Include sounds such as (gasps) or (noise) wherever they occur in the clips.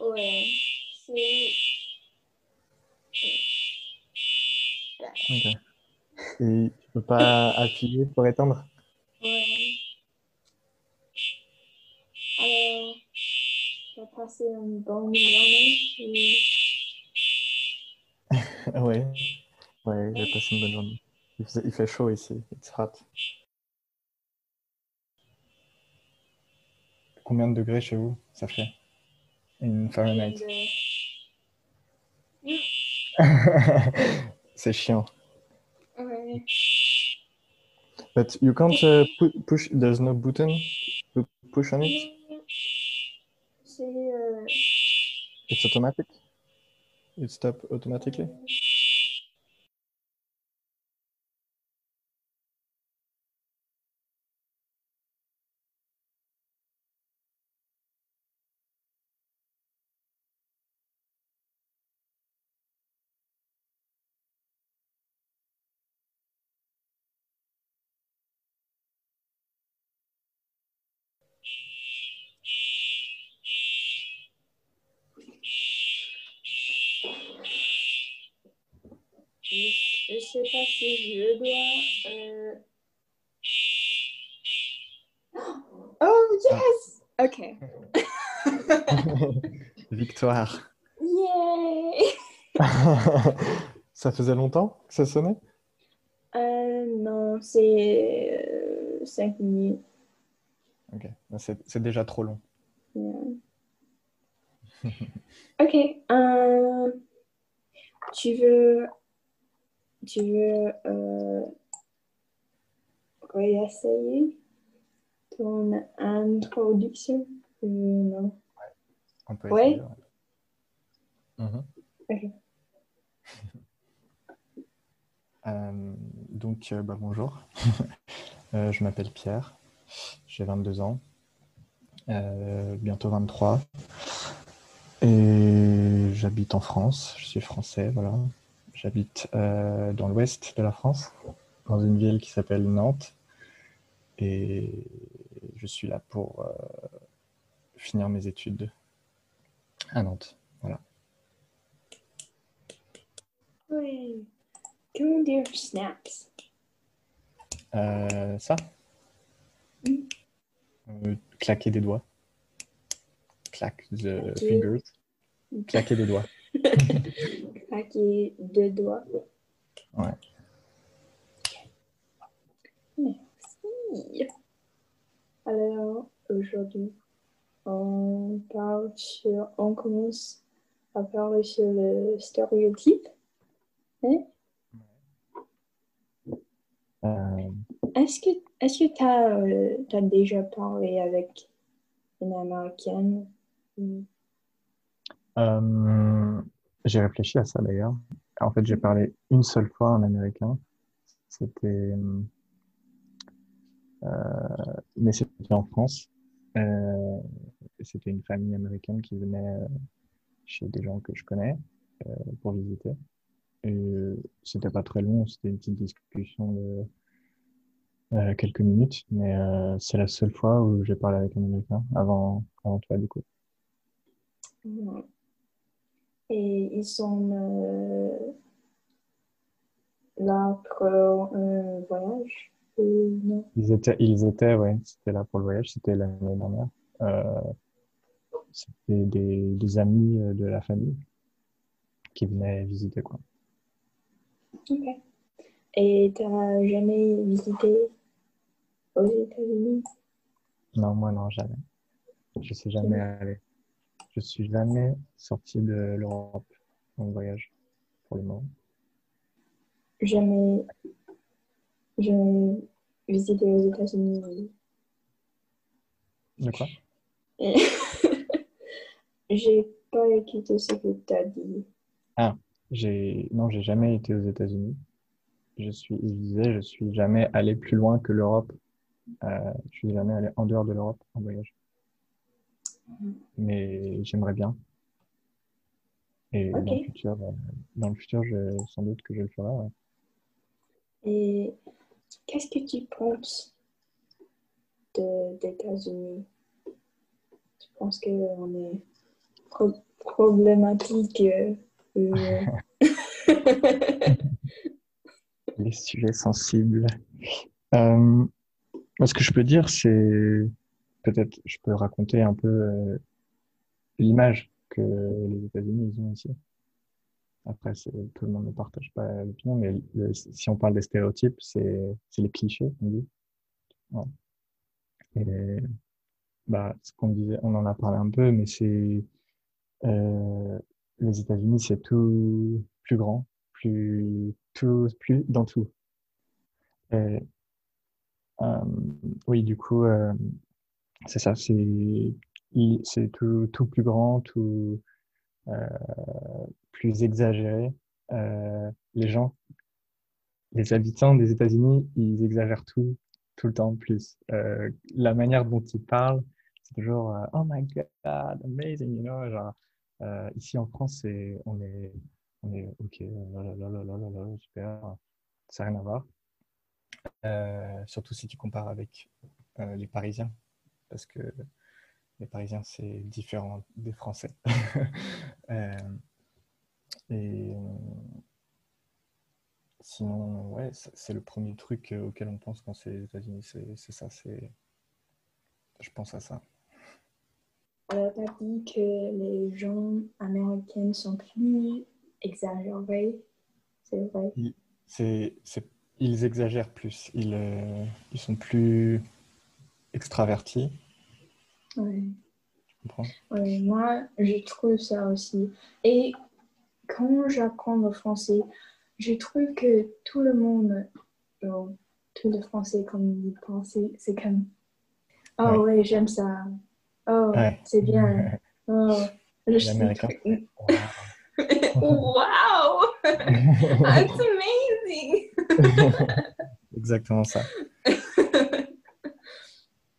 Ouais, c'est. Ok. Et tu peux pas appuyer pour éteindre Ouais. Alors, je vais passer une bonne journée. et- (laughs) Ouais. Ouais, j'ai passé une bonne journée. Il fait, il fait chaud ici. It's hot. Combien de degrés chez vous ça fait? In Fahrenheit de- (laughs) C'est chiant. Ouais. But you can't uh, pu- push, there's no button to push on it? C'est. euh, It's automatic? It stop automatically? Je, je sais pas si je dois. euh, Oh yes! Ok. (laughs) Victoire. Yay! (laughs) ça faisait longtemps que ça sonnait? Euh, non, c'est 5 minutes. Ok, c'est c'est déjà trop long. Yeah. Ok. euh, tu veux. Tu veux. Euh, réessayer ton introduction? Euh, non. On peut Ouais. essayer, ouais. (laughs) Euh, donc, bah, bonjour. (laughs) Je m'appelle Pierre. J'ai 22 ans. Euh, bientôt 23. Et j'habite en France. Je suis français, voilà. J'habite euh, dans l'ouest de la France, dans une ville qui s'appelle Nantes. Et je suis là pour euh, finir mes études à Nantes. Voilà. Oui. Comment dire snaps? Euh, ça? Mm. Euh, Claquer des doigts. Clack the fingers. Claquer des doigts. (laughs) Craquer deux doigts. Ouais. Merci. Alors, aujourd'hui, on parle sur, on commence à parler sur le stéréotype. Hein? Euh, Est-ce que est-ce que tu as, déjà parlé avec une américaine? Euh, j'ai réfléchi à ça d'ailleurs. En fait, j'ai parlé une seule fois en américain. C'était, euh, mais c'était en France. Euh, c'était une famille américaine qui venait euh, chez des gens que je connais pour visiter. Et c'était pas très long, c'était une petite discussion de quelques minutes, mais c'est la seule fois où j'ai parlé avec un américain avant, avant toi, du coup. Et ils sont euh, là pour un voyage? non? Ils étaient, ils étaient, ouais, c'était là pour le voyage, c'était l'année dernière. Euh, c'était des, des amis euh, de la famille qui venaient visiter, quoi. Ok. Et tu n'as jamais visité aux États-Unis? Non, moi, non, jamais. Je suis jamais allé. Je suis jamais sorti de l'Europe en voyage, pour le moment. Jamais, jamais visité aux États-Unis. De quoi? Et (laughs) J'ai pas écouté ce que tu as dit. J'ai, non, j'ai jamais été aux États-Unis. Je suis, je disais, je suis jamais allé plus loin que l'Europe. Euh, je suis jamais allé en dehors de l'Europe en voyage. Mais j'aimerais bien. Et dans le futur, euh, dans le futur, je, sans doute que je le ferai. ouais. Et qu'est-ce que tu penses de, des États-Unis? Tu penses qu'on est pro- problématique euh, euh, (laughs) (laughs) Les sujets sensibles. Euh, ce que je peux dire, c'est peut-être, je peux raconter un peu euh, l'image que les États-Unis ont ici. Après, tout le monde ne partage pas l'opinion, mais si on parle des stéréotypes, c'est les clichés, on dit. Et bah, ce qu'on disait, on en a parlé un peu, mais c'est euh, les États-Unis, c'est tout plus grand, plus tout, plus dans tout. Et, euh, oui, du coup, euh, c'est ça, c'est tout, plus grand, tout euh, plus exagéré. Euh, les gens, les habitants des États-Unis, ils exagèrent tout, tout le temps plus. Euh, la manière dont ils parlent, c'est toujours Oh my God, amazing, you know, genre, ici en France, c'est, on est, on est OK, là, super, ça n'a rien à voir. Surtout si tu compares avec les Parisiens, parce que les Parisiens, c'est différent des Français. (laughs) Euh, et sinon, ouais, c'est le premier truc euh, auquel on pense quand c'est les États-Unis, c'est ça, c'est, je pense à ça. Alors, t'as dit que les gens américains sont plus exagérés. C'est vrai. Ils exagèrent plus, ils, euh, ils sont plus Ouais, moi, je trouve ça aussi. Et quand j'apprends le français, je trouve que tout le monde, genre, tous les Français, comme ils pensent, c'est comme Oh Ouais. ouais, j'aime ça. Oh, Ouais. c'est bien. (laughs) Oh, L'américain. (laughs) Wow! (laughs) That's amazing! Exactement ça.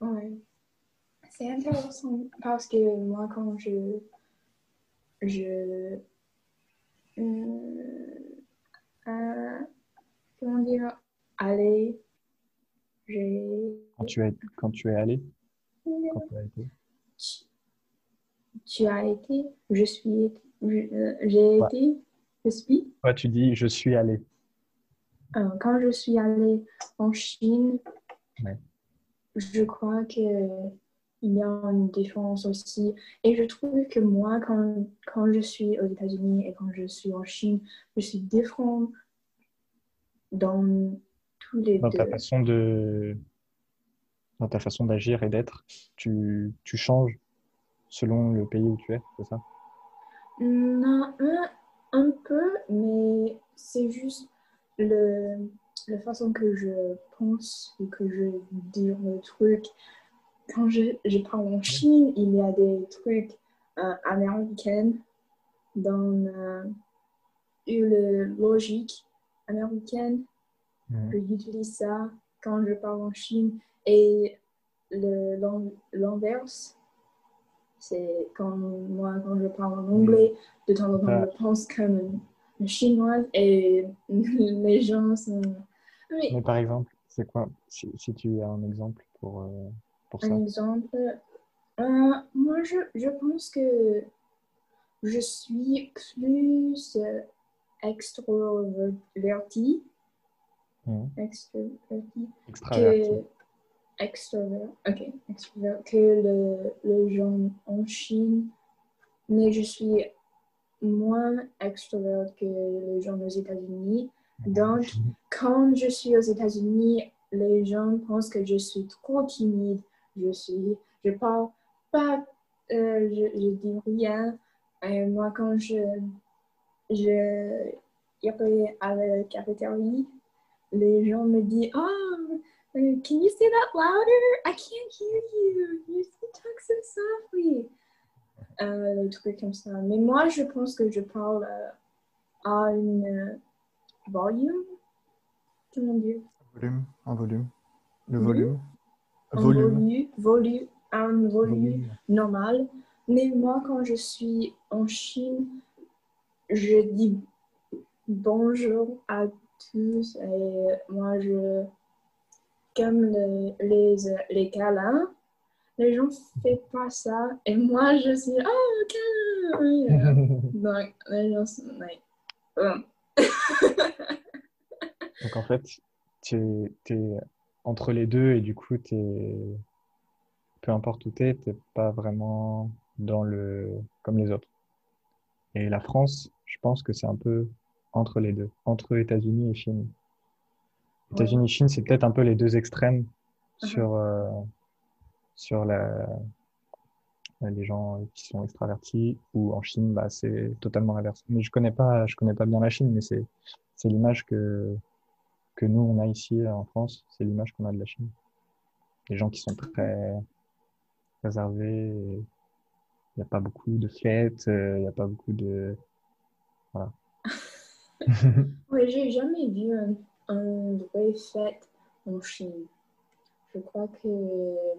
Ouais. C'est intéressant parce que moi, quand je. Je. euh, euh, comment dire? Aller. J'ai. Quand tu es, quand tu es allé, quand tu as été? Tu, tu as été? Je suis. euh, J'ai Ouais. été? Je suis? Toi, tu dis je suis allé. Euh, quand je suis allée en Chine, Ouais. je crois que il y a une différence aussi. Et je trouve que moi, quand, quand je suis aux États-Unis et quand je suis en Chine, je suis différent dans tous les Dans ta façon de, dans ta façon d'agir et d'être, tu, tu changes selon le pays où tu es, c'est ça? Non, un, un peu, mais c'est juste le, la façon que je pense ou que je dis le truc. Quand je, je parle en Chine, il y a des trucs euh, américains dans euh, le logique américaine. Mhm. J'utilise ça quand je parle en Chine et l'inverse. C'est quand moi, quand je parle en anglais, de temps en temps, Ah. je pense comme une, une chinoise et (laughs) les gens sont. Oui, Mais par exemple, c'est quoi, si, si tu as un exemple pour, euh, pour ça? un exemple. euh, moi, je, je pense que je suis plus euh, extroverti, extroverti Extraverti. que extrovert, ok, extrovert, que le, le gens en Chine, mais je suis moins extrovert que les gens aux États-Unis. Donc, quand je suis aux États-Unis, les gens pensent que je suis trop timide. Je suis, je parle pas, euh, je, dis rien. Moi, quand je, je irai à la cafétéria, les gens me disent, oh, uh, can you say that louder? I can't hear you. You talk so softly. Euh, trucs comme ça. Mais moi, je pense que je parle euh, à une euh, volume. Comment dire? Volume, en volume. Le volume. Volume. volume, volume, un volume normal. Mais moi, quand je suis en Chine, je dis bonjour à tous. Et moi, je. Comme le- les, les câlins, les gens ne font pas ça. Et moi, je suis. Oh, câlin! (laughs) Donc, les gens sont. like, oh. Donc en fait, tu es, entre les deux et du coup, t'es, peu importe où tu es, tu pas vraiment dans le, comme les autres. Et la France, je pense que c'est un peu entre les deux, entre États-Unis et Chine. États-Unis et Chine, c'est peut-être un peu les deux extrêmes Mhm. sur, euh, sur la, les gens qui sont extravertis ou en Chine, bah, c'est totalement l'inverse. Mais je connais pas, je connais pas bien la Chine, mais c'est, c'est l'image que, que nous, on a ici en France, c'est l'image qu'on a de la Chine. Les gens qui sont très réservés, il n'y a pas beaucoup de fêtes, euh, il n'y a pas beaucoup de... Voilà. (laughs) Oui, j'ai jamais vu un, un vrai fête en Chine. Je crois que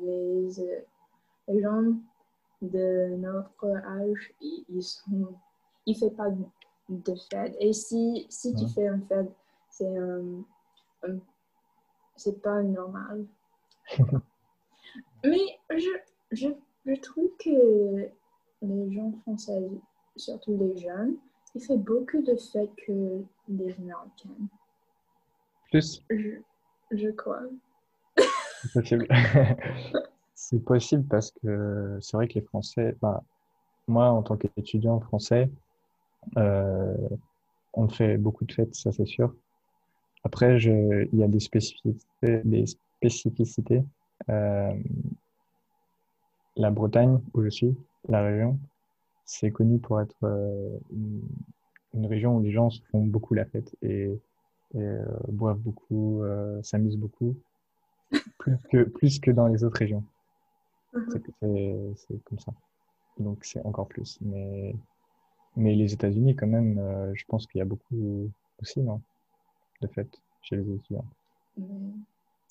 les, euh, les gens de notre âge, ils, ils sont, ils font pas de, fête. Et si, si tu fais une fête, c'est un, un- c'est pas normal. (laughs) Mais je, je, je trouve que les gens français, surtout les jeunes, ils font beaucoup de fêtes que les Américains. Plus, Je, je crois. c'est possible. (laughs) C'est possible parce que c'est vrai que les Français, bah, moi, en tant qu'étudiant français, euh, on fait beaucoup de fêtes, ça c'est sûr. Après, je, il y a des spécificités, des spécificités. Euh, la Bretagne, où je suis, la région, c'est connu pour être euh, une, une région où les gens se font beaucoup la fête et, et, euh, boivent beaucoup, euh, s'amusent beaucoup, (laughs) plus que, plus que dans les autres régions. C'est que c'est comme ça. Donc c'est encore plus. Mais, mais les États-Unis, quand même, je pense qu'il y a beaucoup aussi, non, de fêtes chez les étudiants.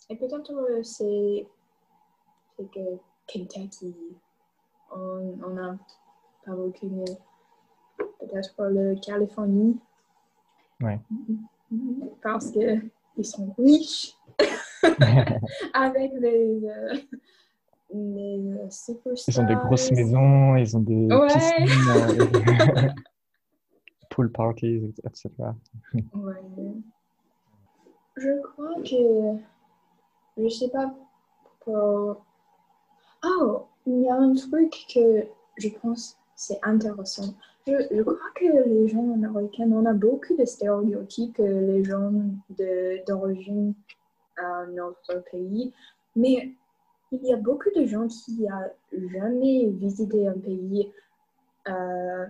Et peut-être euh, c'est que Kentucky, on, on a pas beaucoup, mais peut-être le Californie. Ouais. Parce que ils sont riches (laughs) avec les, euh, les euh, superstars. Ils ont des grosses maisons, ils ont des Ouais. piscines, euh, (laughs) (laughs) pool parties, etc. Ouais. Je crois que. Je sais pas pour. Oh, il y a un truc que je pense c'est intéressant. Je, je crois que les gens américains, on a beaucoup de stéréotypes que les gens d'origine à notre pays, mais il y a beaucoup de gens qui n'ont jamais visité un pays, euh,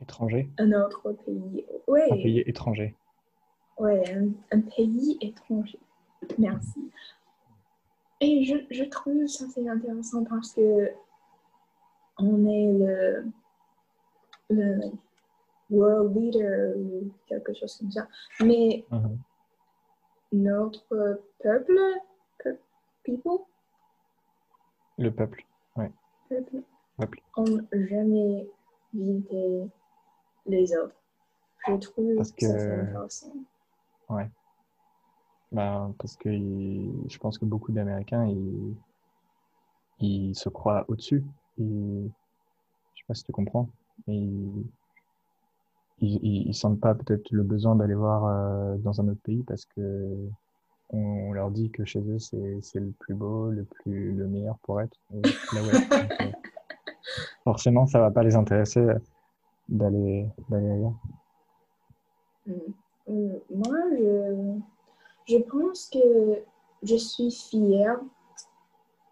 Étranger, un autre pays. Oui. un pays étranger. Ouais, un, un pays étranger. Merci. Et je, je trouve ça c'est intéressant parce que on est le, le world leader ou quelque chose comme ça. Mais Mhm. notre peuple, pe- people, Le peuple. peuple, Peuple. ont jamais visité les autres. Je trouve Parce ça c'est intéressant. Ben, parce que je pense que beaucoup d'Américains, ils, ils se croient au-dessus. Ils- Je sais pas si tu comprends. Ils, ils, ils- ils sentent pas peut-être le besoin d'aller voir euh, dans un autre pays parce que on leur dit que chez eux c'est c'est le plus beau, le plus le meilleur pour être. Et là, ouais. Donc, euh, (laughs) forcément, ça va pas les intéresser euh, d'aller d'aller ailleurs. Mm, Moi, je, je pense que je suis fière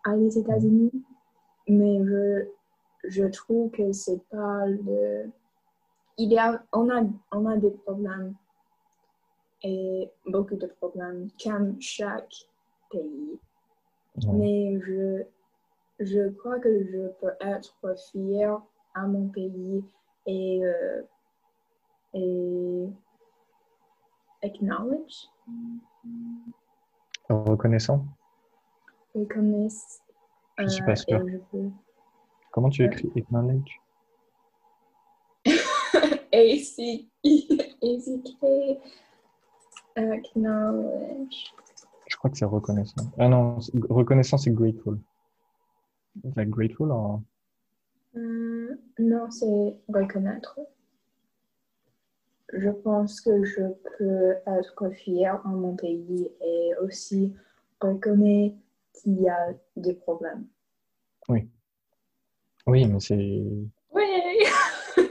à les États-Unis, mais je, je trouve que c'est pas le. Il y a, on, a, on a des problèmes et beaucoup de problèmes, comme chaque pays. Ouais. Mais je, je crois que je peux être fière à mon pays et, euh, et acknowledge, Reconnaissant. reconnaisse. Je suis euh, pas sûr. je peux. Comment tu Ouais. écris acknowledge? (laughs) A-C-E-A-C-K. Acknowledge. Je crois que c'est reconnaissant. Ah non, reconnaissant, c'est grateful. Like grateful en... Euh, non, c'est reconnaître. Je pense que je peux être fier en mon pays et aussi reconnaître qu'il y a des problèmes. Oui. Oui, mais c'est Oui! (laughs)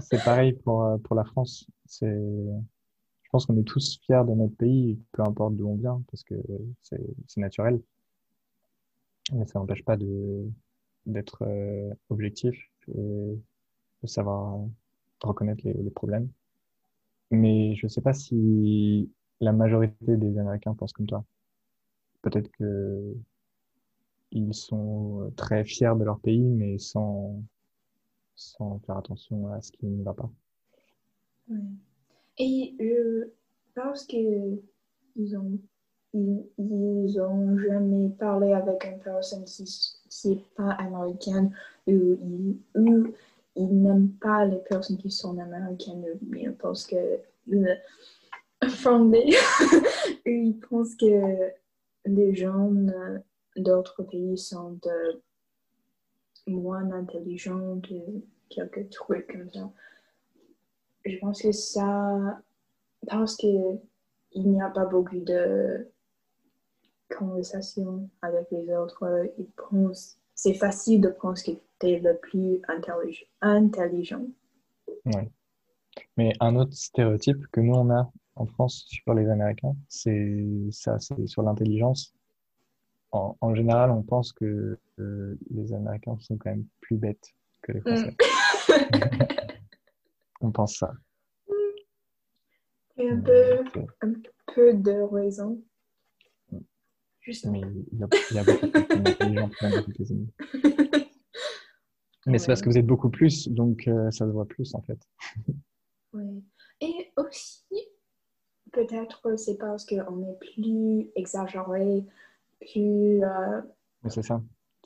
c'est pareil pour, euh, pour la France. C'est, je pense qu'on est tous fiers de notre pays, peu importe d'où on vient, parce que c'est c'est naturel. Mais ça n'empêche pas de d'être euh, objectif et de savoir reconnaître les, problèmes. Mais je ne sais pas si la majorité des Américains pensent comme toi. Peut-être que ils sont très fiers de leur pays, mais sans, sans faire attention à ce qui ne va pas. Et je pense que ils ont, ils, ils ont jamais parlé avec une personne qui qui est pas américaine ou ou ils n'aiment pas les personnes qui sont américaines parce que le (laughs) ils pensent que les gens d'autres pays sont euh, moins intelligents de quelques trucs comme ça. Je pense que ça, parce que il n'y a pas beaucoup de conversation avec les autres, ils pensent, c'est facile de penser que es le plus intelligent. intelligent. Ouais. Mais un autre stéréotype que nous, on a en France sur les Américains, c'est ça, c'est sur l'intelligence. En, en général, on pense que euh, les Américains sont quand même plus bêtes que les Français. (laughs) On pense ça. Et un peu, Ok. un peu de raison. Juste Mais il y a, il y a beaucoup plus d'intelligents que beaucoup plus (laughs) Mais c'est parce que vous êtes beaucoup plus, donc euh, ça se voit plus en fait. (laughs) Ouais. Et aussi, peut-être c'est parce qu'on est plus exagéré, plus. euh, c'est ça.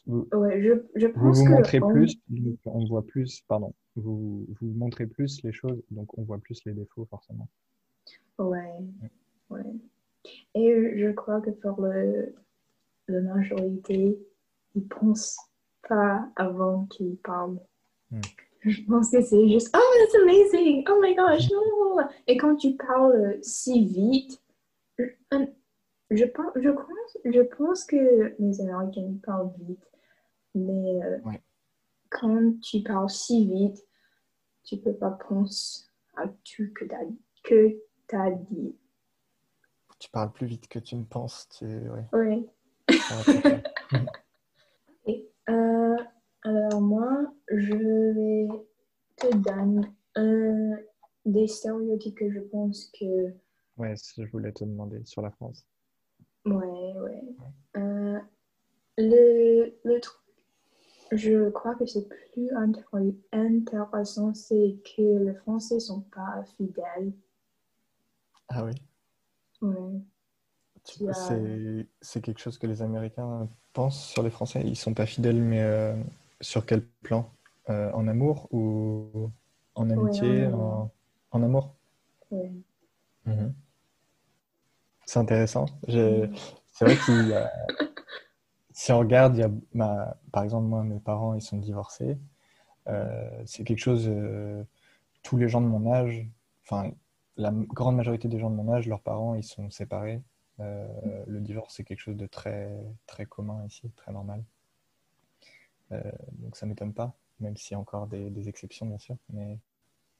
Vous, ouais, je, je vous pense vous que. montrez on- plus, donc on voit plus, pardon, vous vous montrez plus les choses, donc on voit plus les défauts forcément. Ouais, ouais. Et je crois que pour le, la majorité, ils pensent pas avant qu'ils parlent. Hmm. Je pense que c'est juste Oh, that's amazing! Oh my gosh! non. Et quand tu parles si vite, je, je, pense, je, pense, je pense que les Américains parlent vite, mais euh, Ouais. quand tu parles si vite, tu peux pas penser à tout que tu as, que t'as dit. Tu parles plus vite que tu ne penses. Tu... ouais, Oui. ça (laughs) euh, alors moi, je vais te donner un des stéréotypes que je pense que... Ouais, je voulais te demander sur la France. Ouais, ouais. Euh, le, le truc, je crois que c'est plus intér- intéressant, c'est que les Français sont pas fidèles. Ah oui. Ouais. C'est c'est quelque chose que les Américains pensent sur les Français. Ils sont pas fidèles, mais euh, sur quel plan? Euh, en amour ou en amitié? en En, en amour? ouais. Mhm. C'est intéressant. Je- C'est vrai qu'il a- si on regarde, il y a ma- par exemple, moi, mes parents, ils sont divorcés. Euh, c'est quelque chose, tous les gens de mon âge, enfin, la grande majorité des gens de mon âge, leurs parents, ils sont séparés. Euh, le divorce, c'est quelque chose de très, très commun ici, très normal. Euh, donc ça m'étonne pas, même s'il y a encore des, des exceptions, bien sûr. Mais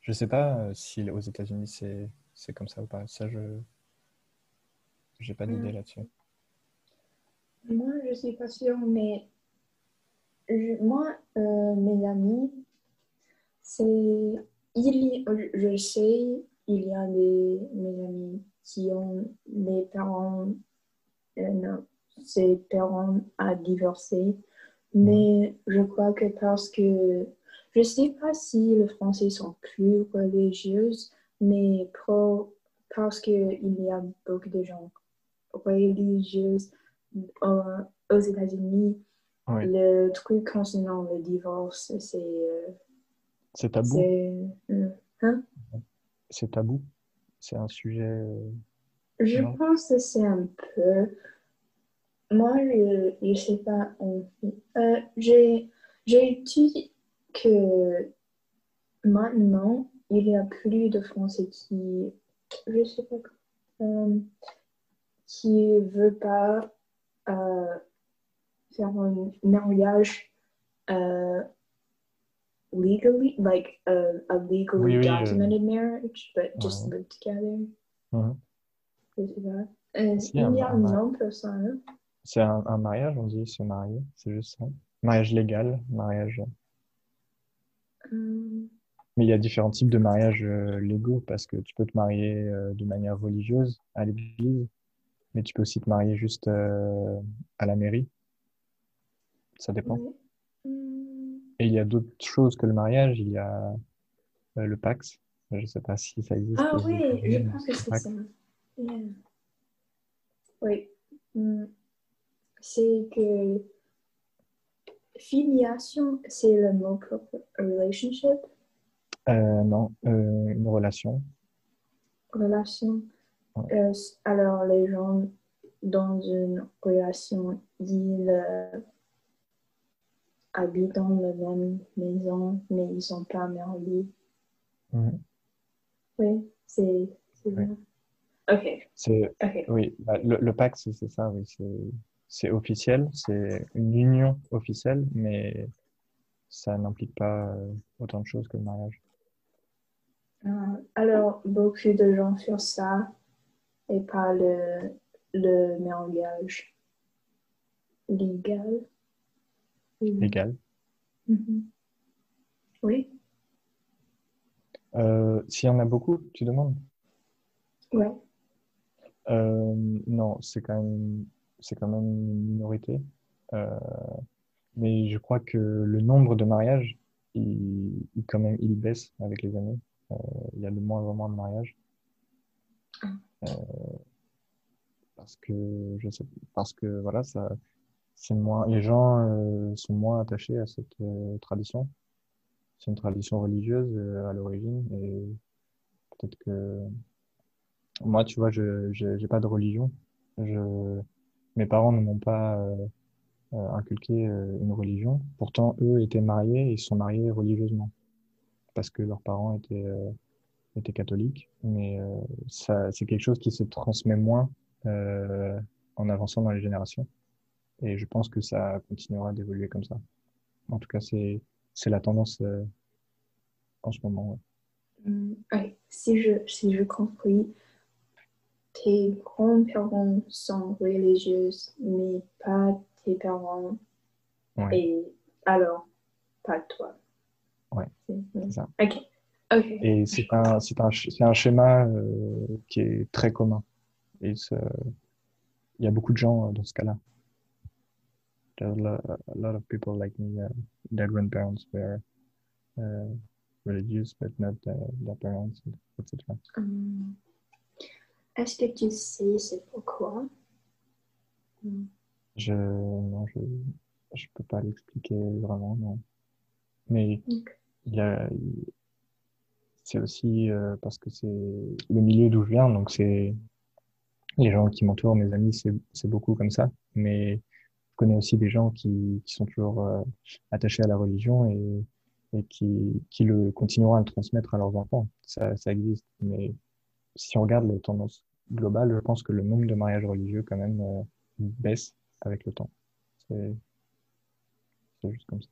je sais pas euh, si aux États-Unis c'est c'est comme ça ou pas. Ça, je j'ai pas d'idée Mm. là-dessus. Moi, je suis pas sûre, mais je- moi, euh, mes amis, c'est. Il y, je sais, il y a des mes amis qui ont des parents, euh, non, ses parents à divorcer, mais je crois que parce que je sais pas si les Français sont plus religieux, mais pro, parce que il y a beaucoup de gens religieux euh, aux États-Unis, Oui. le truc concernant le divorce, c'est. euh, C'est tabou? c'est euh, hein? C'est tabou? C'est un sujet. euh, Je Non. pense que c'est un peu. Moi, je ne sais pas. Euh, j'ai j'ai étudié que maintenant, il y a plus de Français qui. Je sais pas. euh, qui veut pas euh, faire un mariage legally, like a legally Oui, oui, je- documented marriage, but just Ouais. live together? Je sais pas. Euh, Si, il y un- a un un mari- nom pour ça, hein? C'est un, un mariage, on dit se marier, c'est juste ça. Mariage légal, mariage. Euh, Mais il y a différents types de mariages euh, légaux parce que tu peux te marier euh, de manière religieuse à l'église, mais tu peux aussi te marier juste euh, à la mairie. Ça dépend. ouais. Et il y a d'autres choses que le mariage. Il y a euh, le Pax. Je sais pas si ça existe. Ah oui, je pense que c'est ça. Yeah. Oui. Hum, C'est que filiation, c'est le mot pour relationship, Euh, non, euh, une relation. relation. Ouais. Euh, alors, les gens dans une relation, ils euh, habitent dans la même maison, mais ils sont pas mariés. Mhm. Oui, c'est vrai. Ok, C'est ok. Oui, bah, le, le pacte, c'est ça, oui, c'est c'est officiel, c'est une union officielle, mais ça n'implique pas euh, autant de choses que le mariage. Euh, alors, beaucoup de gens font ça et pas le, le mariage légal. Légal. Mhm. Oui, Euh, S'il y en a beaucoup, tu demandes? ouais. Euh, non, c'est quand même, c'est quand même une minorité. Euh, mais je crois que le nombre de mariages, il, il quand même, il baisse avec les années. Euh, il y a de moins en moins de mariages. Euh, parce que, je sais, parce que voilà, ça, c'est moins, les gens euh, sont moins attachés à cette euh, tradition. C'est une tradition religieuse euh, à l'origine et peut-être que moi, tu vois, je j'ai pas de religion. Je, mes parents ne m'ont pas euh, euh, inculqué euh, une religion. Pourtant, eux étaient mariés et se sont mariés religieusement parce que leurs parents étaient étaient catholiques. Mais ça, c'est quelque chose qui se transmet moins en avançant dans les générations. Et je pense que ça continuera d'évoluer comme ça. En tout cas, c'est c'est la tendance euh, en ce moment. ouais. Ouais. Si je, si je compris, tes grands-parents sont religieux, mais pas tes parents. Ouais. Et alors, pas toi. Ouais, C'est ça. Ok. Et c'est un, c'est un, un schéma euh, qui est très commun. Et c'est- il y a beaucoup de gens euh, dans ce cas-là. There are a lo- a lot of people like me, uh, their grandparents were uh, religious, but not uh, their parents, etc. Hum, Est-ce que tu sais c'est pourquoi? Hum, Je, non, je, je peux pas l'expliquer vraiment, non. Mais ok. il a, c'est aussi euh, parce que c'est le milieu d'où je viens, donc c'est les gens qui m'entourent, mes amis, c'est c'est beaucoup comme ça. Mais je connais aussi des gens qui, qui sont toujours euh, attachés à la religion et, et qui, qui le continueront à le transmettre à leurs enfants. Ça, ça existe. Mais si on regarde les tendances globales, je pense que le nombre de mariages religieux quand même euh, baisse avec le temps. C'est juste comme ça.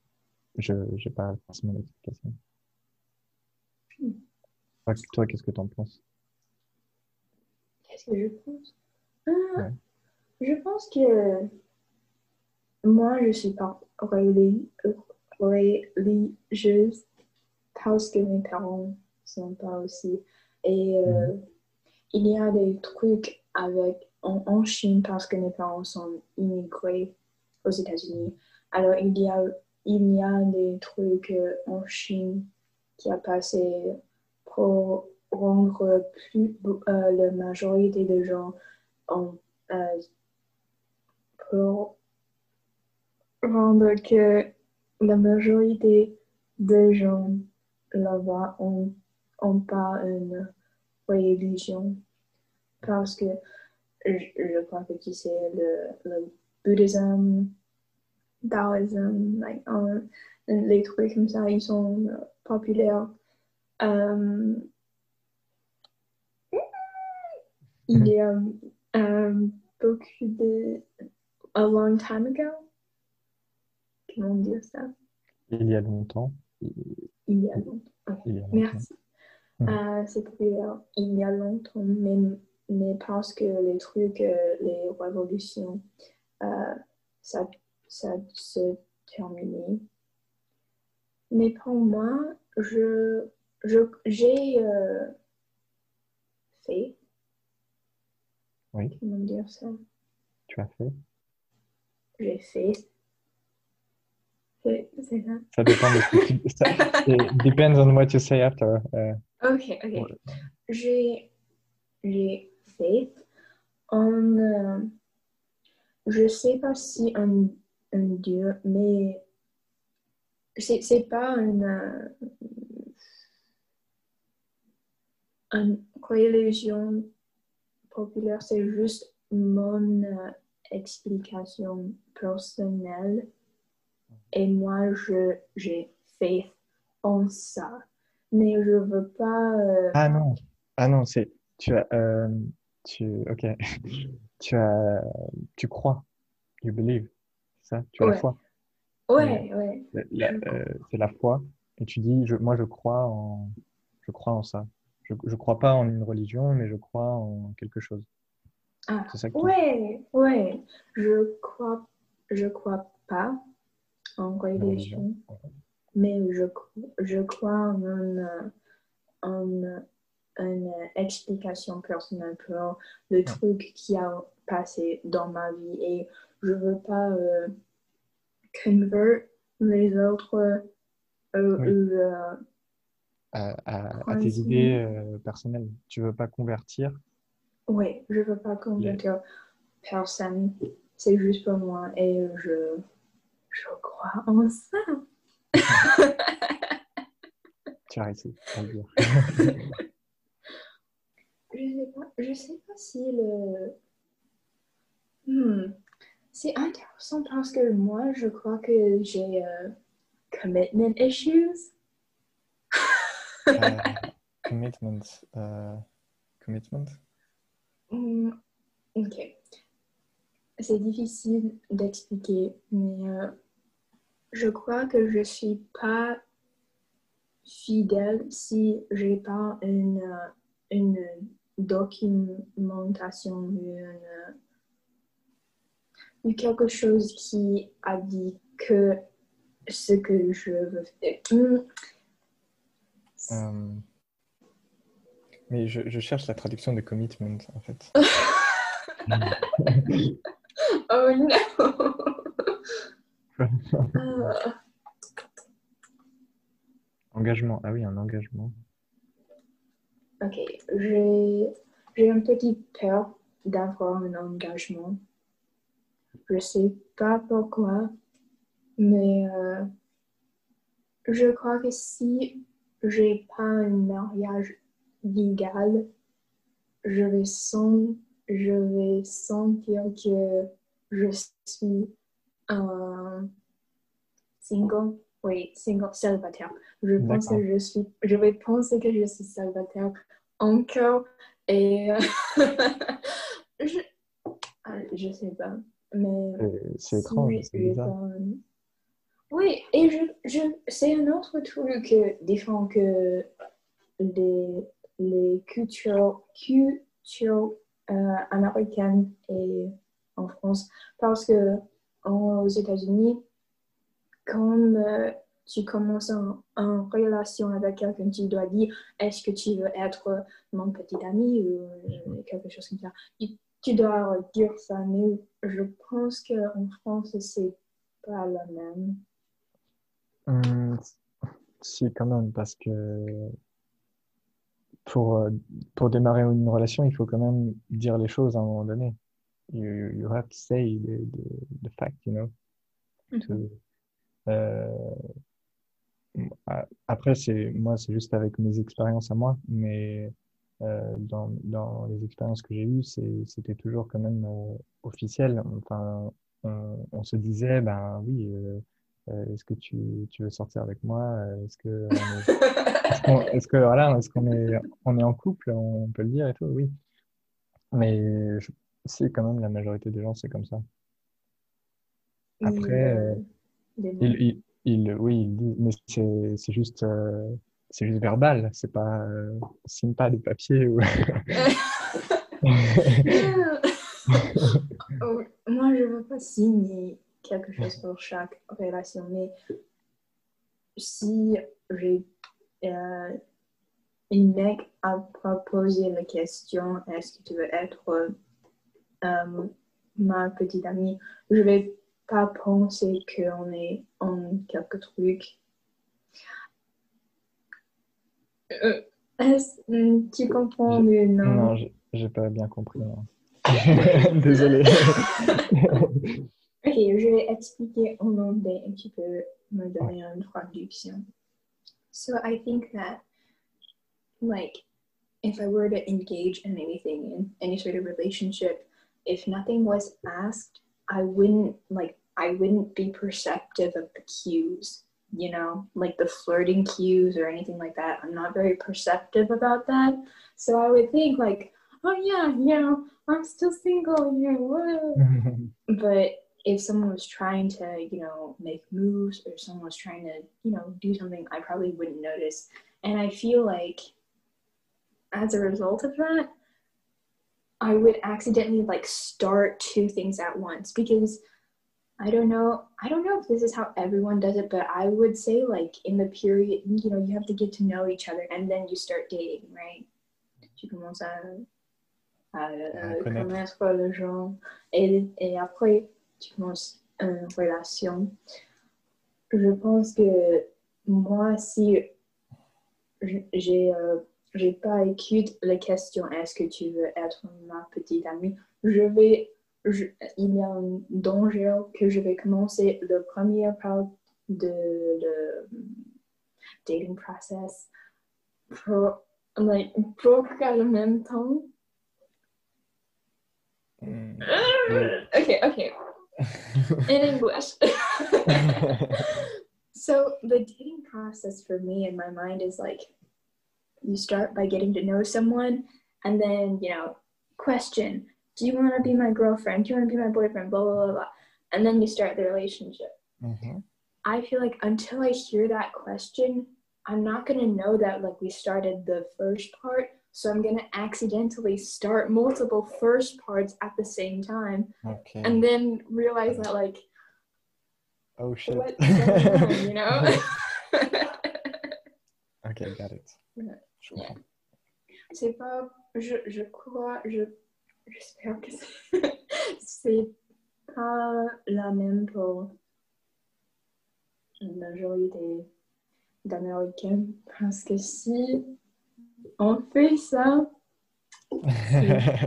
Je n'ai pas forcément d'explication. Toi, toi, qu'est-ce que tu en penses? Qu'est-ce que je pense? Ah, Ouais. Je pense que moi, je suis pas reli- religieuse parce que mes parents sont pas aussi. Et euh, il y a des trucs avec en, en Chine parce que mes parents sont immigrés aux États-Unis. Alors il y a il y a des trucs euh, en Chine qui a passé pour rendre plus euh, la majorité des gens en, euh, pour rendre que la majorité des gens là-bas ont, ont pas une religion parce que je, je crois que tu sais le, le bouddhisme, taoïsme, like, les trucs comme ça, ils sont euh, populaires. Euh, il y a euh, beaucoup de... A long time ago? Comment dire ça? Il y a longtemps. Il y a longtemps. Ok, Il y a longtemps. Merci. Mhm. Euh, c'est populaire il y a longtemps, mais, mais parce que les trucs, euh, les révolutions, euh, ça, ça se termine. Mais pour moi, je, je, j'ai euh, fait, Oui, comment dire ça? tu as fait? J'ai fait. C'est ça? Ça dépend de ce que tu... ça- it depends on what you say after. Euh, Ok, ok. J'ai, j'ai fait euh, je sais pas si un, un dieu, mais c'est, c'est pas une, euh, une religion populaire, c'est juste mon euh, explication personnelle. Et moi, je, j'ai fait en ça. Mais je veux pas. euh, Ah non, ah non, c'est tu as euh, tu ok (laughs) tu as tu crois, you believe, c'est ça, tu as la foi. Ouais, ouais. Euh, c'est la foi et tu dis je, moi je crois en je crois en ça. Je je crois pas en une religion mais je crois en quelque chose. Ah, C'est ça que tu ouais, ouais. Je crois, je crois pas en religion. mais je, je crois en une, en une explication personnelle pour le truc qui a passé dans ma vie et je veux pas euh, convert les autres euh, Oui. euh, à, à, à Ouais, tes idées euh, personnelles. Tu veux pas convertir? Ouais, je veux pas convaincre personne. C'est juste pour moi et je, je crois en ça. (laughs) Tu as réussi à le dire. (laughs) Je sais pas, je sais pas si le. Hmm. C'est intéressant parce que moi, je crois que j'ai euh, commitment issues. Euh, (laughs) commitment. euh, commitment? Hmm, Ok. C'est difficile d'expliquer, mais je crois que je suis pas fidèle si j'ai pas une, une documentation ou quelque chose qui a dit que ce que je veux faire. Hmm. Euh, mais je, je cherche la traduction de commitment en fait. (laughs) Oh non! Ah. Engagement. Ah oui, un engagement. Ok, j'ai un petit peur d'avoir un engagement. Je sais pas pourquoi, mais euh, je crois que si j'ai pas un mariage légal, je vais, sen- je vais sentir que je suis un single, oui, single, célibataire. Je pense que je suis, je vais penser que je suis célibataire encore et (laughs) je, ah, je sais pas, mais C'est- étrange, c'est bizarre. Oui, et je, je, c'est un autre truc différent que les, les cultures, cultures euh, américaines et en France. Parce que aux États-Unis, quand euh, tu commences en, en relation avec quelqu'un, tu dois dire est-ce que tu veux être mon petit ami ou euh, quelque chose comme ça. Tu, tu dois dire ça, mais je pense qu'en France, c'est pas la même. Hum, si, quand même, parce que pour, euh, pour démarrer une relation, il faut quand même dire les choses à un moment donné. You, you have to say the, the, the fact, you know. to- euh, a- après, c'est moi, c'est juste avec mes expériences à moi, mais euh, dans, dans les expériences que j'ai eues, c'était toujours quand même euh, officiel. Enfin, on, on, se disait, ben oui, euh, euh est-ce que tu, tu, veux sortir avec moi Est-ce que, est, est, que voilà, est-ce qu'on est, on est en couple On peut le dire et tout, oui. Mais je, si, quand même, la majorité des gens, c'est comme ça. Après, il, il, oui, il dit, mais c'est juste c'est juste verbal, c'est pas euh, signe pas de papier ou. (laughs) Oh, moi, je veux pas signer quelque chose pour chaque relation, mais si j'ai euh, une mec a proposé la question est-ce que tu veux être euh, ma petite amie, je vais pas penser qu'on est en quelque truc euh, hmm, tu comprends, mais non. Non, j'ai pas bien compris. (laughs) Désolée. ok, je vais expliquer en anglais et tu peux me donner une traduction. So I think that, like, if I were to engage in anything, in any sort of relationship, if nothing was asked, I wouldn't, like, I wouldn't be perceptive of the cues you know, like the flirting cues or anything like that. I'm not very perceptive about that. So I would think like, oh yeah, you know, I'm still single, you know, (laughs) but if someone was trying to, you know, make moves or someone was trying to, you know, do something, I probably wouldn't notice. And I feel like as a result of that, I would accidentally like start two things at once because I don't know. I don't know if this is how everyone does it, but I would say like in the period, you know, you have to get to know each other and then you start dating, right? Tu commences à, à, à connaître le gens et, et après tu commences une relation. Je pense que moi, si j'ai euh, j'ai pas écouté la question est-ce que tu veux être ma petite amie, je vais je, il y a un danger que je vais commencer le premier part de le dating process pour, like, pour le même temps. Mm. okay, okay. (laughs) In English. (laughs) so the dating process for me in my mind is like you start by getting to know someone and then, you know, question do you want to be my girlfriend? Do you want to be my boyfriend? Blah, blah, blah, blah. And then you start the relationship. Mm-hmm. I feel like until I hear that question, I'm not going to know that like we started the first part. So I'm going to accidentally start multiple first parts at the same time. Okay. And then realize that like, oh shit. What's going on, you know? (laughs) (laughs) okay, got it. Yeah. C'est pas, je, je crois, je j'espère que (laughs) c'est pas la même pour la majorité d'Américains. Parce que si on fait ça,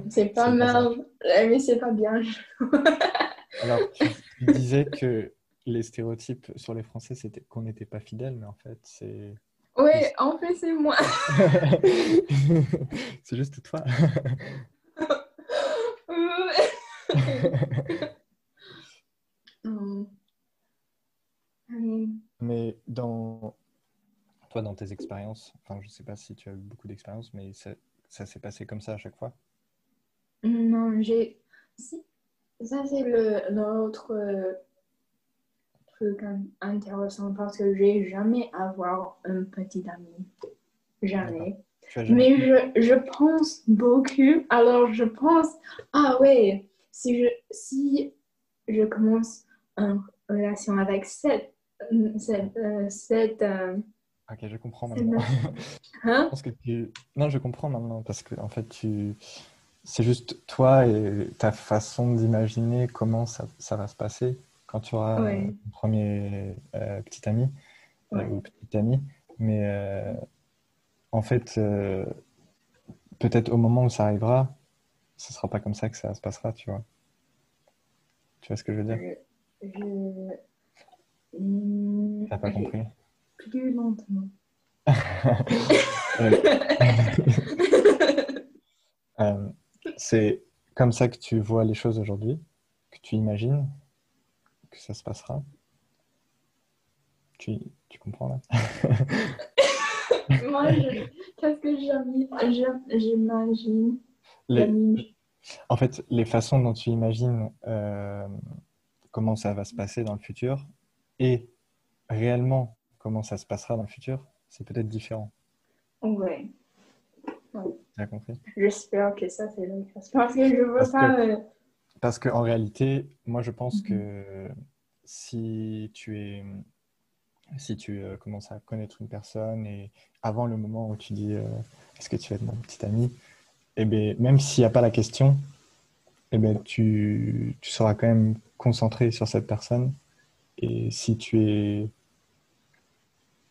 c'est (laughs) pas mal, mais c'est pas bien. (laughs) Alors, tu disais que les stéréotypes sur les Français, c'était qu'on n'était pas fidèles, mais en fait, c'est. Oui, en fait, c'est moi. (laughs) c'est juste toi. (laughs) Mais dans toi, dans tes expériences, enfin, je sais pas si tu as eu beaucoup d'expériences, mais ça, ça s'est passé comme ça à chaque fois? Non, j'ai. Si. Ça, c'est l'autre euh, truc intéressant parce que j'ai jamais avoir un petit ami. Jamais. Mais je, je pense beaucoup. Alors, je pense, ah ouais, si je, si je commence une relation avec cette, cette, euh, cette euh, Ok, je comprends maintenant. (laughs) Hein? Parce que tu... Non, je comprends maintenant parce que en fait, tu... c'est juste toi et ta façon d'imaginer comment ça, ça, va se passer quand tu auras un premier euh, petit ami ou petite amie. Mais en fait, peut-être au moment où ça arrivera, ce sera pas comme ça que ça se passera, tu vois. Tu vois ce que je veux dire? Je... T'as pas compris? Plus lentement. (laughs) Euh, c'est comme ça que tu vois les choses aujourd'hui, que tu imagines que ça se passera. Tu, tu comprends là? Moi, je- qu'est-ce que j'imagine Les- En fait, les façons dont tu imagines euh, comment ça va se passer dans le futur et réellement comment ça se passera dans le futur, c'est peut-être différent. Ouais. Tu as compris? J'espère que ça, c'est le cas. Parce que je veux Parce pas. que- euh, Parce qu'en réalité, moi je pense Mhm. que si tu es, si tu euh, commences à connaître une personne et avant le moment où tu dis euh, est-ce que tu vas être mon petit ami, eh ben, même s'il n'y a pas la question, eh ben, tu, tu seras quand même concentré sur cette personne. Et si tu es,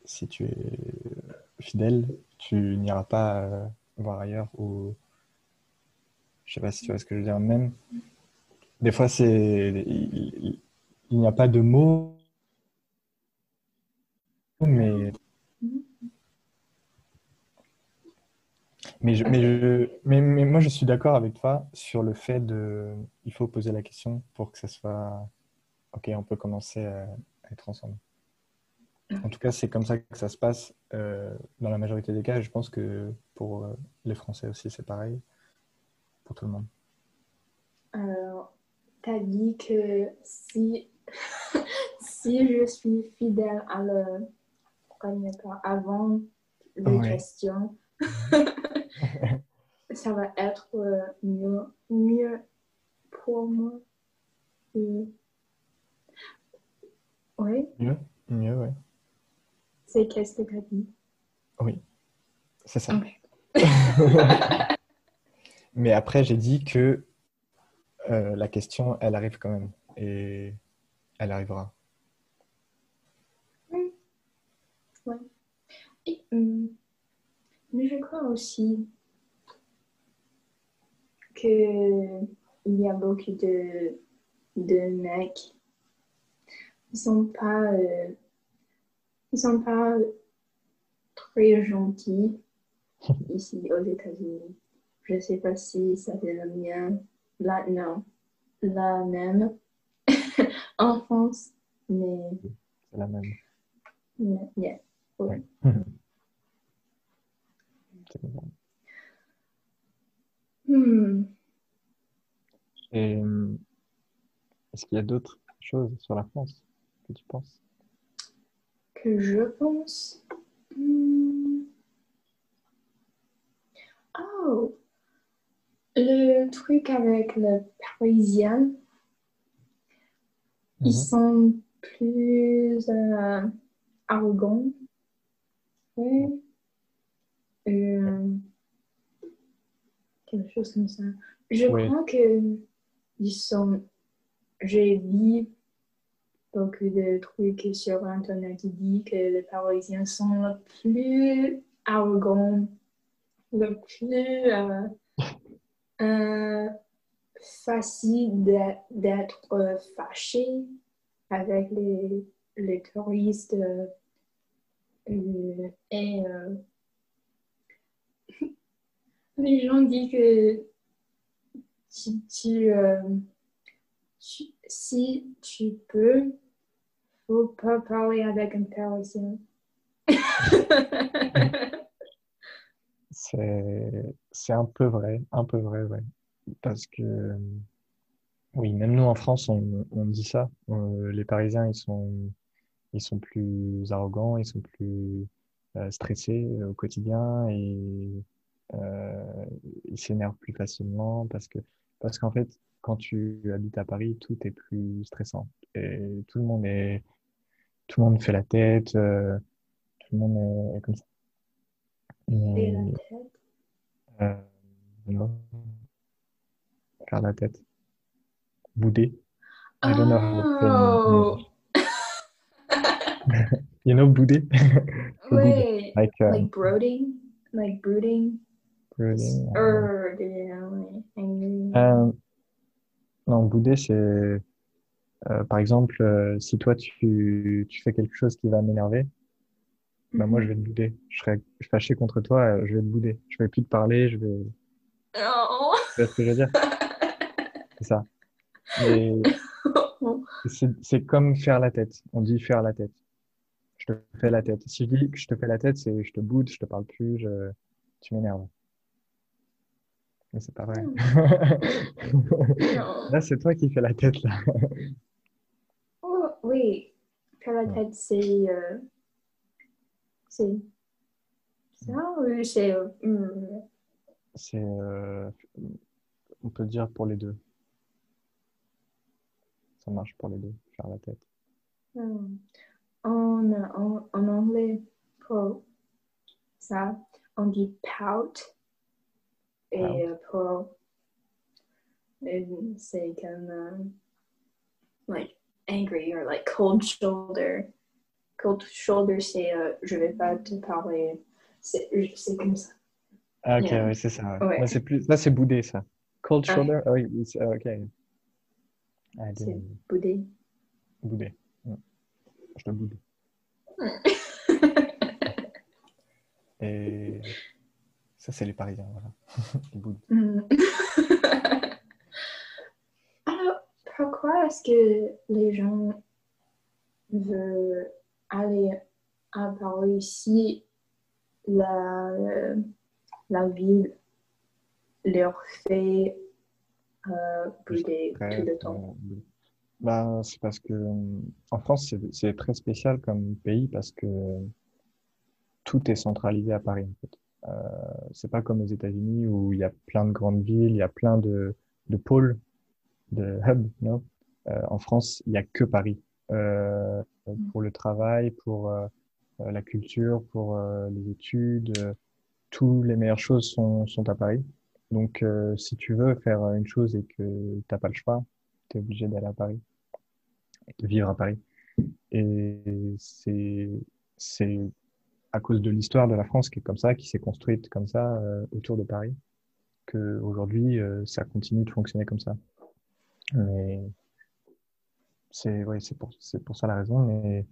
si tu es fidèle, tu n'iras pas euh, voir ailleurs ou je sais pas si tu vois ce que je veux dire. Même des fois, c'est il, n'y a pas de mots, mais mais je, mais je mais, mais moi je suis d'accord avec toi sur le fait de il faut poser la question pour que ça soit ok, on peut commencer à, être ensemble. En tout cas, c'est comme ça que ça se passe euh, dans la majorité des cas. Je pense que pour euh, les Français aussi, c'est pareil pour tout le monde. Alors, t'as dit que si, (laughs) si je suis fidèle à le avant les Ouais. questions, (laughs) ça va être euh, mieux, mieux pour moi. Oui, Mieux, mieux, ouais. c'est qu'est-ce que t'as dit? Oui, c'est ça. (laughs) Mais après, j'ai dit que euh, la question, elle arrive quand même. Et elle arrivera. Et, hum, mais je crois aussi que il y a beaucoup de, de mecs ils sont pas euh, ils sont pas très gentils (laughs) ici aux États-Unis. Je sais pas si ça fait le là non la même (laughs) en France mais C'est la même. yeah. Ouais. (laughs) Hmm. Est-ce qu'il y a d'autres choses sur la France que tu penses? que je pense. Hmm. Oh, le truc avec le parisien, ils Mhm. sont plus euh, arrogants. Ouais. Euh, quelque chose comme ça. Je Oui. crois que ils sont. J'ai vu beaucoup de trucs sur Internet qui disent que les Parisiens sont le plus arrogants, le plus euh, facile d'être- euh, fâché avec les, les touristes euh, euh, et euh, (laughs) les gens disent que tu, euh, tu- si tu peux, faut pas parler avec un Parisien. (laughs) C'est, un peu vrai, un peu vrai, ouais. Parce que, euh, oui, même nous en France, on, on dit ça. Euh, les Parisiens, ils sont, ils sont plus arrogants, ils sont plus euh, stressés au quotidien et euh, ils s'énervent plus facilement parce que, parce qu'en fait, quand tu habites à Paris, tout est plus stressant et tout le monde est, tout le monde fait la tête, euh, tout le monde est comme ça. Et la tête. euh, non. Faire la tête. Bouder. I don't know how to say in Oh. (laughs) You know, bouder? (laughs) Like, uh, like brooding, like brooding, brooding, or yeah. Euh, non, bouder, c'est euh, par exemple, euh, si toi tu, tu fais quelque chose qui va m'énerver, bah moi je vais te bouder. Je serai fâché contre toi, euh, je vais te bouder. Je vais plus te parler, je vais. Oh, Tu vois ce que je veux dire? (laughs) C'est ça. (laughs) C'est comme faire la tête. On dit faire la tête. Je te fais la tête. Si je dis que je te fais la tête, c'est je te boude, je te parle plus, je... tu m'énerves. Mais c'est pas vrai. Non. (laughs) Là, c'est toi qui fais la tête, là. Oh, oui, faire la tête, c'est. euh, c'est. Ça ou c'est. euh, C'est, euh, on peut dire pour les deux. Ça marche pour les deux, faire la tête. hmm. En, en, en anglais, pour ça, on dit pout. Et euh, pour. C'est comme. like angry or like cold shoulder. Cold shoulder, c'est euh, je vais pas te parler. C'est comme ça. Ah, ok, Yeah. oui, c'est ça. ouais. Ouais. Là, c'est plus, là, c'est boudé, ça. Cold Ah. shoulder, ah oui, ah, ok. C'est boudé. boudé. Mm. Je te boude. (laughs) Et ça, c'est les Parisiens, voilà. (laughs) Ils boudent. Hmm. (laughs) Alors, pourquoi est-ce que les gens veulent aller à Paris si la, la ville leur fait euh, brûler Très, tout le temps? Bah, c'est parce que en France, c'est très spécial comme pays parce que tout est centralisé à Paris, en fait. Euh, c'est pas comme aux États-Unis où il y a plein de grandes villes, il y a plein de, de pôles, de hubs, non? Euh, en France, il y a que Paris. Euh, pour le travail, pour euh, la culture, pour euh, les études, euh, toutes les meilleures choses sont, sont à Paris. Donc, euh, si tu veux faire une chose et que t'as pas le choix, tu es obligé d'aller à Paris, de vivre à Paris. Et c'est, à cause de l'histoire de la France qui est comme ça, qui s'est construite comme ça autour de Paris, que aujourd'hui ça continue de fonctionner comme ça. Mais c'est ouais, pour c'est pour ça la raison. Mais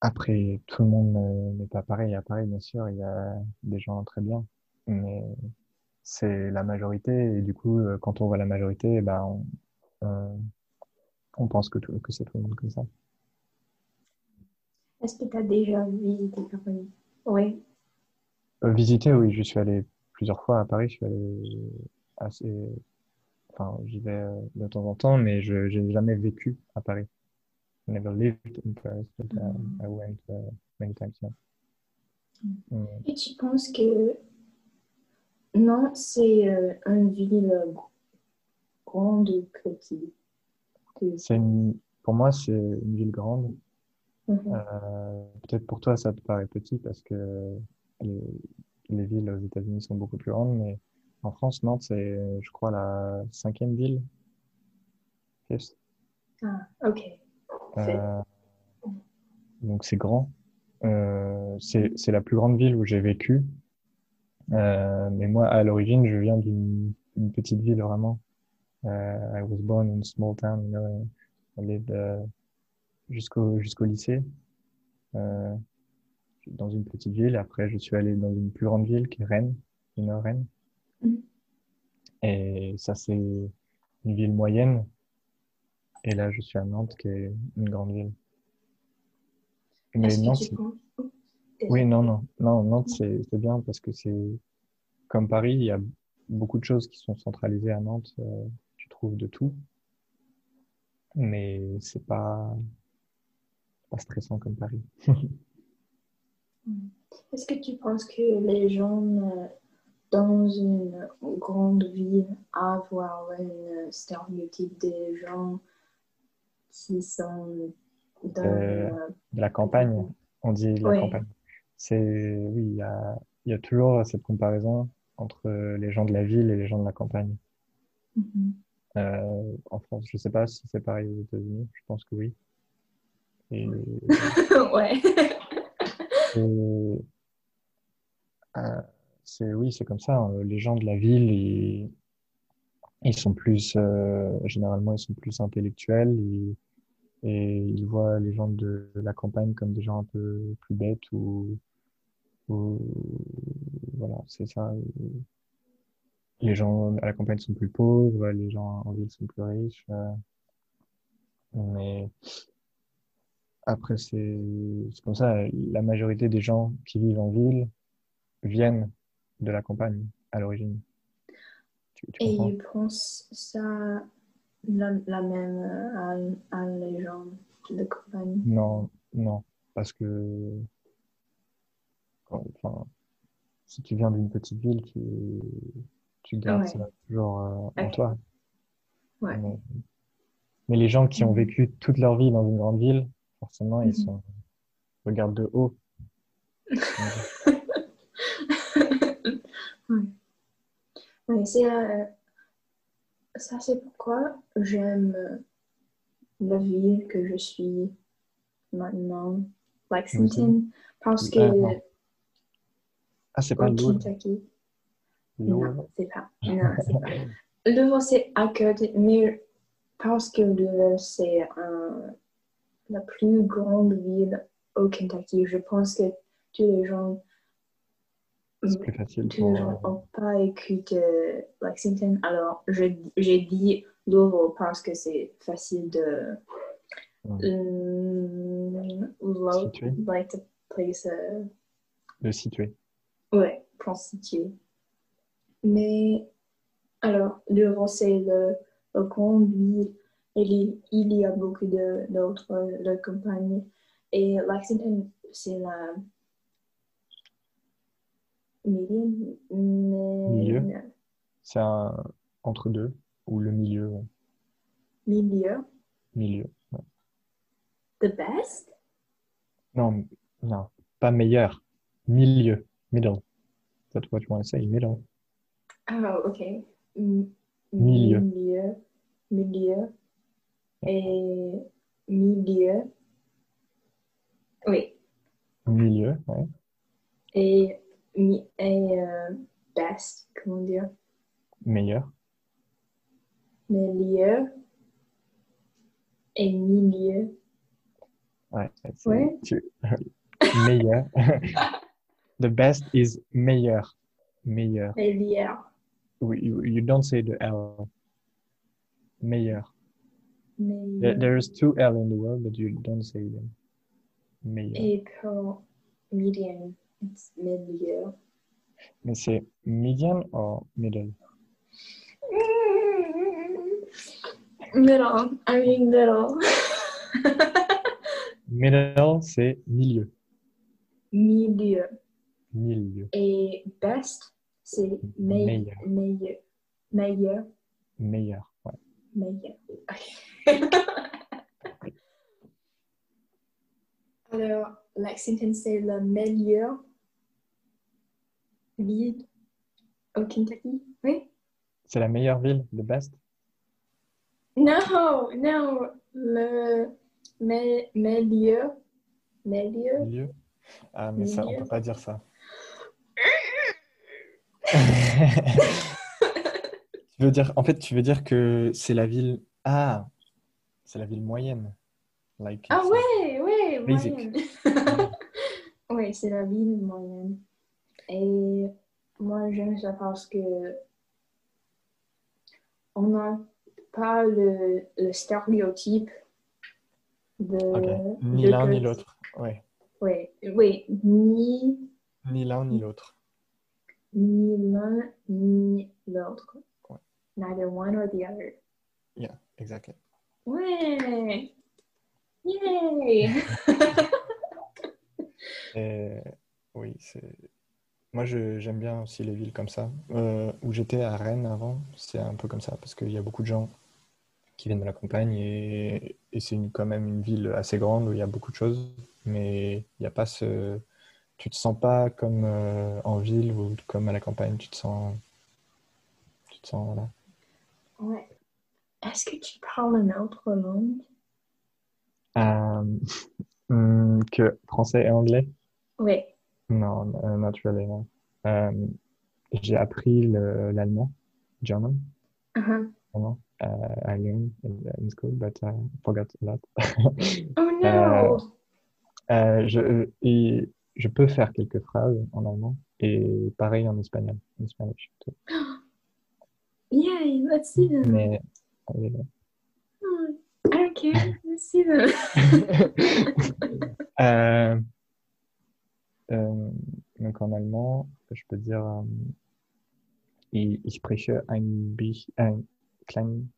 après, tout le monde n'est pas pareil à Paris, bien sûr. Il y a des gens très bien, mais c'est la majorité. Et du coup, euh, quand on voit la majorité, ben on, pense que, tout, que c'est tout le monde comme ça. Est-ce que tu as déjà visité Paris? Oui. Euh, visiter, oui, je suis allé plusieurs fois à Paris. Je suis allé assez, enfin, j'y vais euh, de temps en temps, mais je n'ai jamais vécu à Paris. I never lived in Paris, but uh, I went uh, many times. Yeah. Mm. Et tu penses que Nantes, c'est euh, une ville euh, grande ou petite? Une, pour moi, c'est une ville grande. Mhm. Euh, peut-être pour toi, ça te paraît petit parce que les, les villes aux États-Unis sont beaucoup plus grandes, mais en France, Nantes, c'est, je crois, la cinquième ville. Fifth. Ah, ok. Euh, donc c'est grand. Euh, c'est c'est la plus grande ville où j'ai vécu. Euh, mais moi, à l'origine, je viens d'une une petite ville vraiment. Euh, I was born in a small town, you know. I lived euh, jusqu'au jusqu'au lycée euh, dans une petite ville. Après, je suis allé dans une plus grande ville qui est Rennes, know, Rennes. Et ça, c'est une ville moyenne. Et là, je suis à Nantes, qui est une grande ville. Mais penses... Oh, oui, non, non, non, Nantes, c'est bien parce que c'est comme Paris, il y a beaucoup de choses qui sont centralisées à Nantes. euh, tu trouves de tout, mais c'est pas pas stressant comme Paris. (laughs) Est-ce que tu penses que les gens euh, dans une grande ville avoir un stéréotype des gens qui sont dans... Euh, De la campagne, on dit la campagne. C'est oui, il y a il y a toujours cette comparaison entre les gens de la ville et les gens de la campagne. mhm. Euh, en France, je sais pas si c'est pareil aux États-Unis, je pense que oui. Et (laughs) ouais. Et, euh, c'est oui, c'est comme ça. hein. Les gens de la ville, ils, ils sont plus euh, généralement ils sont plus intellectuels ils- et ils voient les gens de la campagne comme des gens un peu plus bêtes ou, ou voilà, c'est ça. les gens à la campagne sont plus pauvres, les gens en ville sont plus riches. euh, mais après, c'est comme ça. La majorité des gens qui vivent en ville viennent de la campagne à l'origine. Et ils pensent ça la, la même à, à les gens de campagne. Non, non, parce que enfin, si tu viens d'une petite ville, tu, tu gardes Ouais. ça toujours euh, en toi. Ouais. Mais, mais les gens qui ont Mhm. vécu toute leur vie dans une grande ville, forcément, ils Mhm. sont regardent de haut. (laughs) ouais. Ouais, c'est, euh, ça, c'est pourquoi j'aime euh, la ville que je suis maintenant, Lexington, parce que Ah. Ah, c'est pas au Lourdes. Kentucky, non, c'est pas, non, c'est pas. Louisville, c'est à côté, mais parce que Louisville, c'est un- la plus grande ville au Kentucky, je pense que tous les gens C'est plus facile pour. gens n'ont pas écouté Lexington, alors j'ai dit Louisville parce que c'est facile de Ouais. lo- Situer. like to place a, le situer. ouais, constituer. Mais alors, Louisville, c'est le, le grand ville, il, il y a beaucoup de- d'autres de compagnies. Et Lexington, c'est la Milieu. mais- C'est un entre deux ou le milieu. ouais. milieu. Milieu. ouais. The best? Non, non, pas meilleur. Milieu. Middle. That's what you want to say. Middle. Ah, ok. M- Milieu. Milieu. Milieu. Et milieu. Oui. Milieu, ouais. Et, et euh, best, comment dire? Meilleur. Milieu. Et milieu. Ouais. Ouais. tu- meilleur. The best is meilleur. Meilleur. Milieu. We- You, you don't say the L. Meilleur. There, there's two L in the world, but you don't say them. Meilleur. Et pour medium, it's milieu. Mais c'est medium or middle? Middle. I mean middle. (laughs) Middle, c'est milieu. milieu. Milieu. Et best, c'est me- Meilleur. meilleur. Meilleur. Meilleur. Ouais. Meilleur. (laughs) Alors, Lexington, c'est la meilleure ville au Kentucky? Oui? C'est la meilleure ville, the best? Non, non, le meilleur. Meilleur. Milieu. Ah, mais ça, on Milieu. peut pas dire ça. (laughs) Tu veux dire, en fait, tu veux dire que c'est la ville. Ah, c'est la ville moyenne. Like, Ah ouais, ouais, Basic. moyenne. (laughs) oui, c'est la ville moyenne. Et moi, j'aime ça parce que on n'a pas le, le stéréotype de... Ni l'un ni l'autre. Ouais. Oui, oui, ni, Ni l'un ni l'autre. ni l'un ni l'autre. Ouais. Neither one or the other. Yeah, exactly. Ouais! Yay! (laughs) Et oui, c'est. Moi, j'aime bien aussi les villes comme ça. Euh, où j'étais à Rennes avant, c'est un peu comme ça, parce qu'il y a beaucoup de gens qui viennent de la campagne et, et c'est quand même une ville assez grande où il y a beaucoup de choses, mais il n'y a pas ce. Tu te sens pas comme euh, en ville ou comme à la campagne, tu te sens. Tu te sens, voilà. Ouais. Est-ce que tu parles une autre langue? Euh, hum, (laughs) que français et anglais? Oui. Non, euh, not really, no. Euh, j'ai appris le- l'allemand, German, Uh-huh. allemand. Uh, I learned in, in school, but I forgot a lot. (laughs) Oh no! Euh, je, et je peux faire quelques phrases en allemand et pareil en espagnol. En Spanish, too. (gasps) Yay, let's see them. Mais là. Hmm, I don't care. Let's see them. (laughs) Euh, euh, donc en allemand, je peux dire euh, ich, spreche ein, ein klein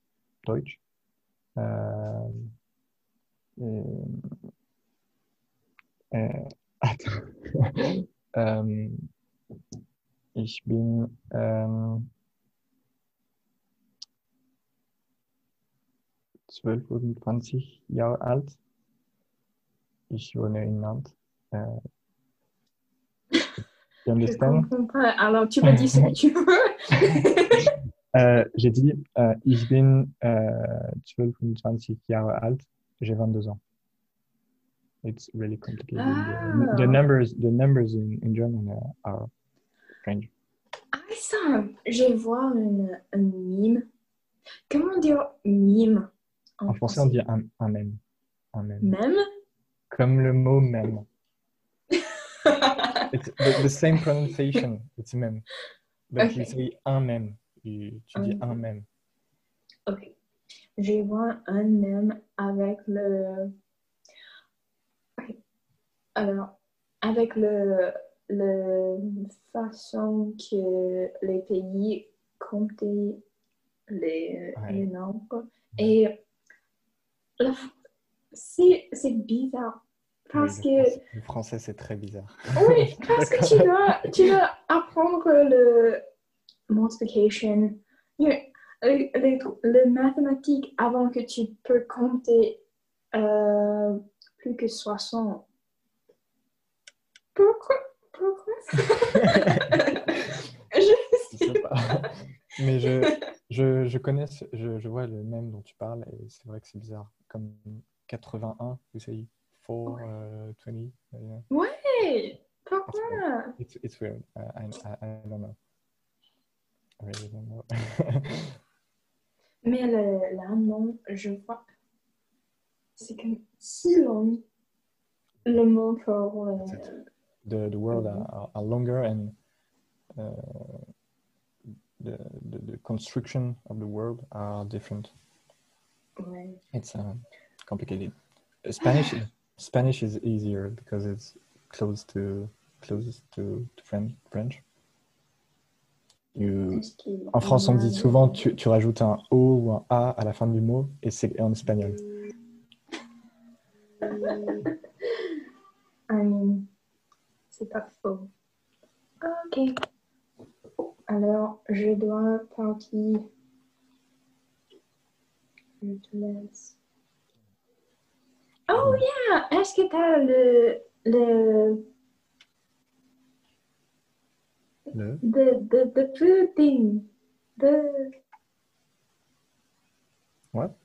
Deutsch. Euh, euh, (laughs) äh, ähm, ich bin ähm, 12 und 20 Jahre alt. Ich wohne in Nantes. Äh, Understand? comprends. Alors, tu me dis ce que (laughs) tu veux. Euh, j'ai dit, euh, ich bin äh, 12 und 20 Jahre alt. J'ai 22 ans. It's really complicated. The, the Ah. numbers, the numbers in, in German are strange. Ah, ça, je vois une, un mime. Comment dire mime en, En français, on dit un, un même. Un même. Même? Comme le mot même. (laughs) It's the, the same pronunciation. It's même. But you Okay. say un même. You, tu dis Un même. Ok. Je vois un même avec le. Alors, avec le, le façon que les pays comptaient les, Ouais. les nombres. Et la- c'est bizarre. Parce Oui, le que. français- le français, c'est très bizarre. Oui, (laughs) parce que tu dois, tu dois apprendre le multiplication, le, le, le- le mathématique avant que tu peux compter euh, plus que 60. Pourquoi? Pourquoi? (laughs) Je sais pas. Mais je, (laughs) je, je connais, je, je vois le même dont tu parles et c'est vrai que c'est bizarre. Comme 81, you say 4, euh, 20. yeah. Ouais, pourquoi? It's, it's weird. Uh, I, I, I don't know. I really don't know. Mais le, l'allemand, je vois, c'est comme si long le mot pour. euh, the, the world are, are, are longer and uh, the, the, the construction of the world are different. ouais. It's uh, complicated. Uh, Spanish is, Spanish is easier because it's close to close to, to French. You, en France, on dit souvent tu, tu rajoutes un O ou un A à la fin du mot et c'est en espagnol. Mean, c'est pas faux. Ok. Alors, je dois partir. Je te laisse. Oh yeah! Est-ce que t'as le, le, Le? the, the, the food thing? The, What?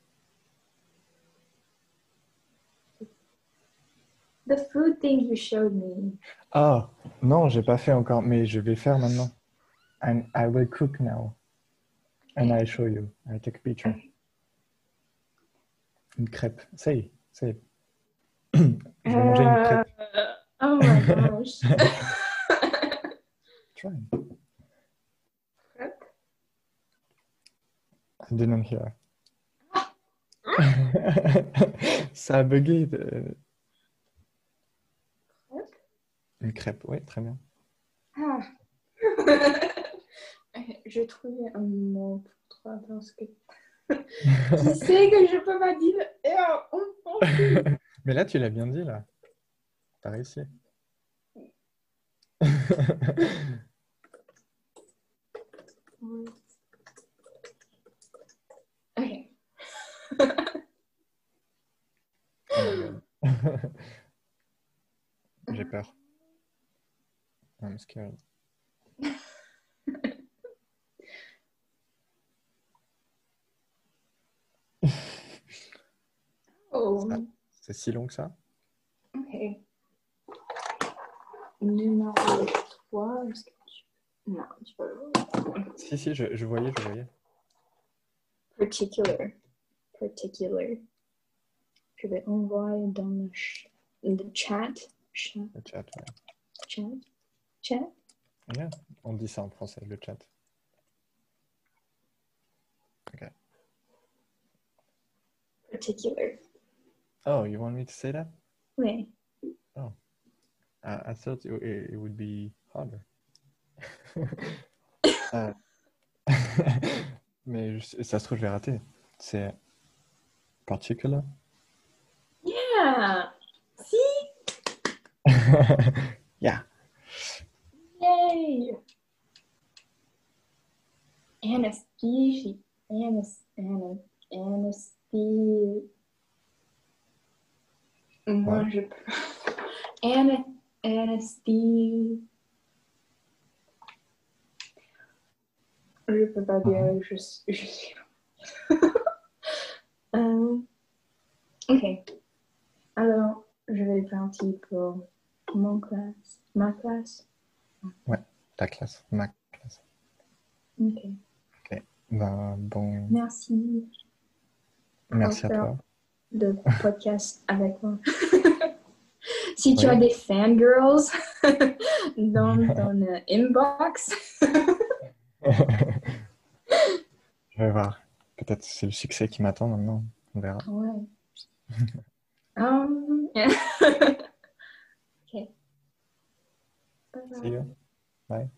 the food thing you showed me. Ah non, j'ai pas fait encore, mais je vais faire maintenant. And I will cook now. And I show you. I take a picture. Une crêpe. Say, say. (coughs) je vais manger une crêpe. Euh, oh my gosh. (laughs) Try. Crêpe? I didn't hear. (laughs) Ça a bugué. de- Crêpe? Une crêpe, oui, très bien. Ah. (laughs) Je trouvais un mot pour toi parce que tu sais que je peux pas dire et français. Mais là, tu l'as bien dit, là. T'as réussi. J'ai peur. I'm scared. Oh, Ça. C'est si long que ça? Ok. Numéro 3, est-ce que tu... Non, tu peux... Si, si, je, je voyais, je voyais. Particular. Particular. Je vais envoyer dans le, ch- le chat. Chat. Le chat, ouais. Chat. Chat. Yeah, On dit ça en français, le chat. Okay. Particular. Oh, you want me to say that? Oui. Oh. I, I thought it, it, would be harder. Euh, (coughs) (laughs) Mais je- ça se trouve, je vais rater. C'est particular. Yeah. See? (laughs) yeah. Yay. Anesthesia. Anes, anes, anesthesia. Moi, Ouais. je peux. (laughs) Ana, anesthesia. Je peux pas dire, je, suis- je suis. (laughs) Euh, ok. Alors, je vais partir pour mon classe. Ma classe. Ta classe, ma classe. Ok. Ben, bon, Merci merci à toi. De podcast avec moi. (laughs) si tu as des fangirls (laughs) dans ton euh, inbox, (laughs) Je vais voir. Peut-être c'est le succès qui m'attend maintenant. On verra. ouais. Um, ok. Bye bye. See you. Bye.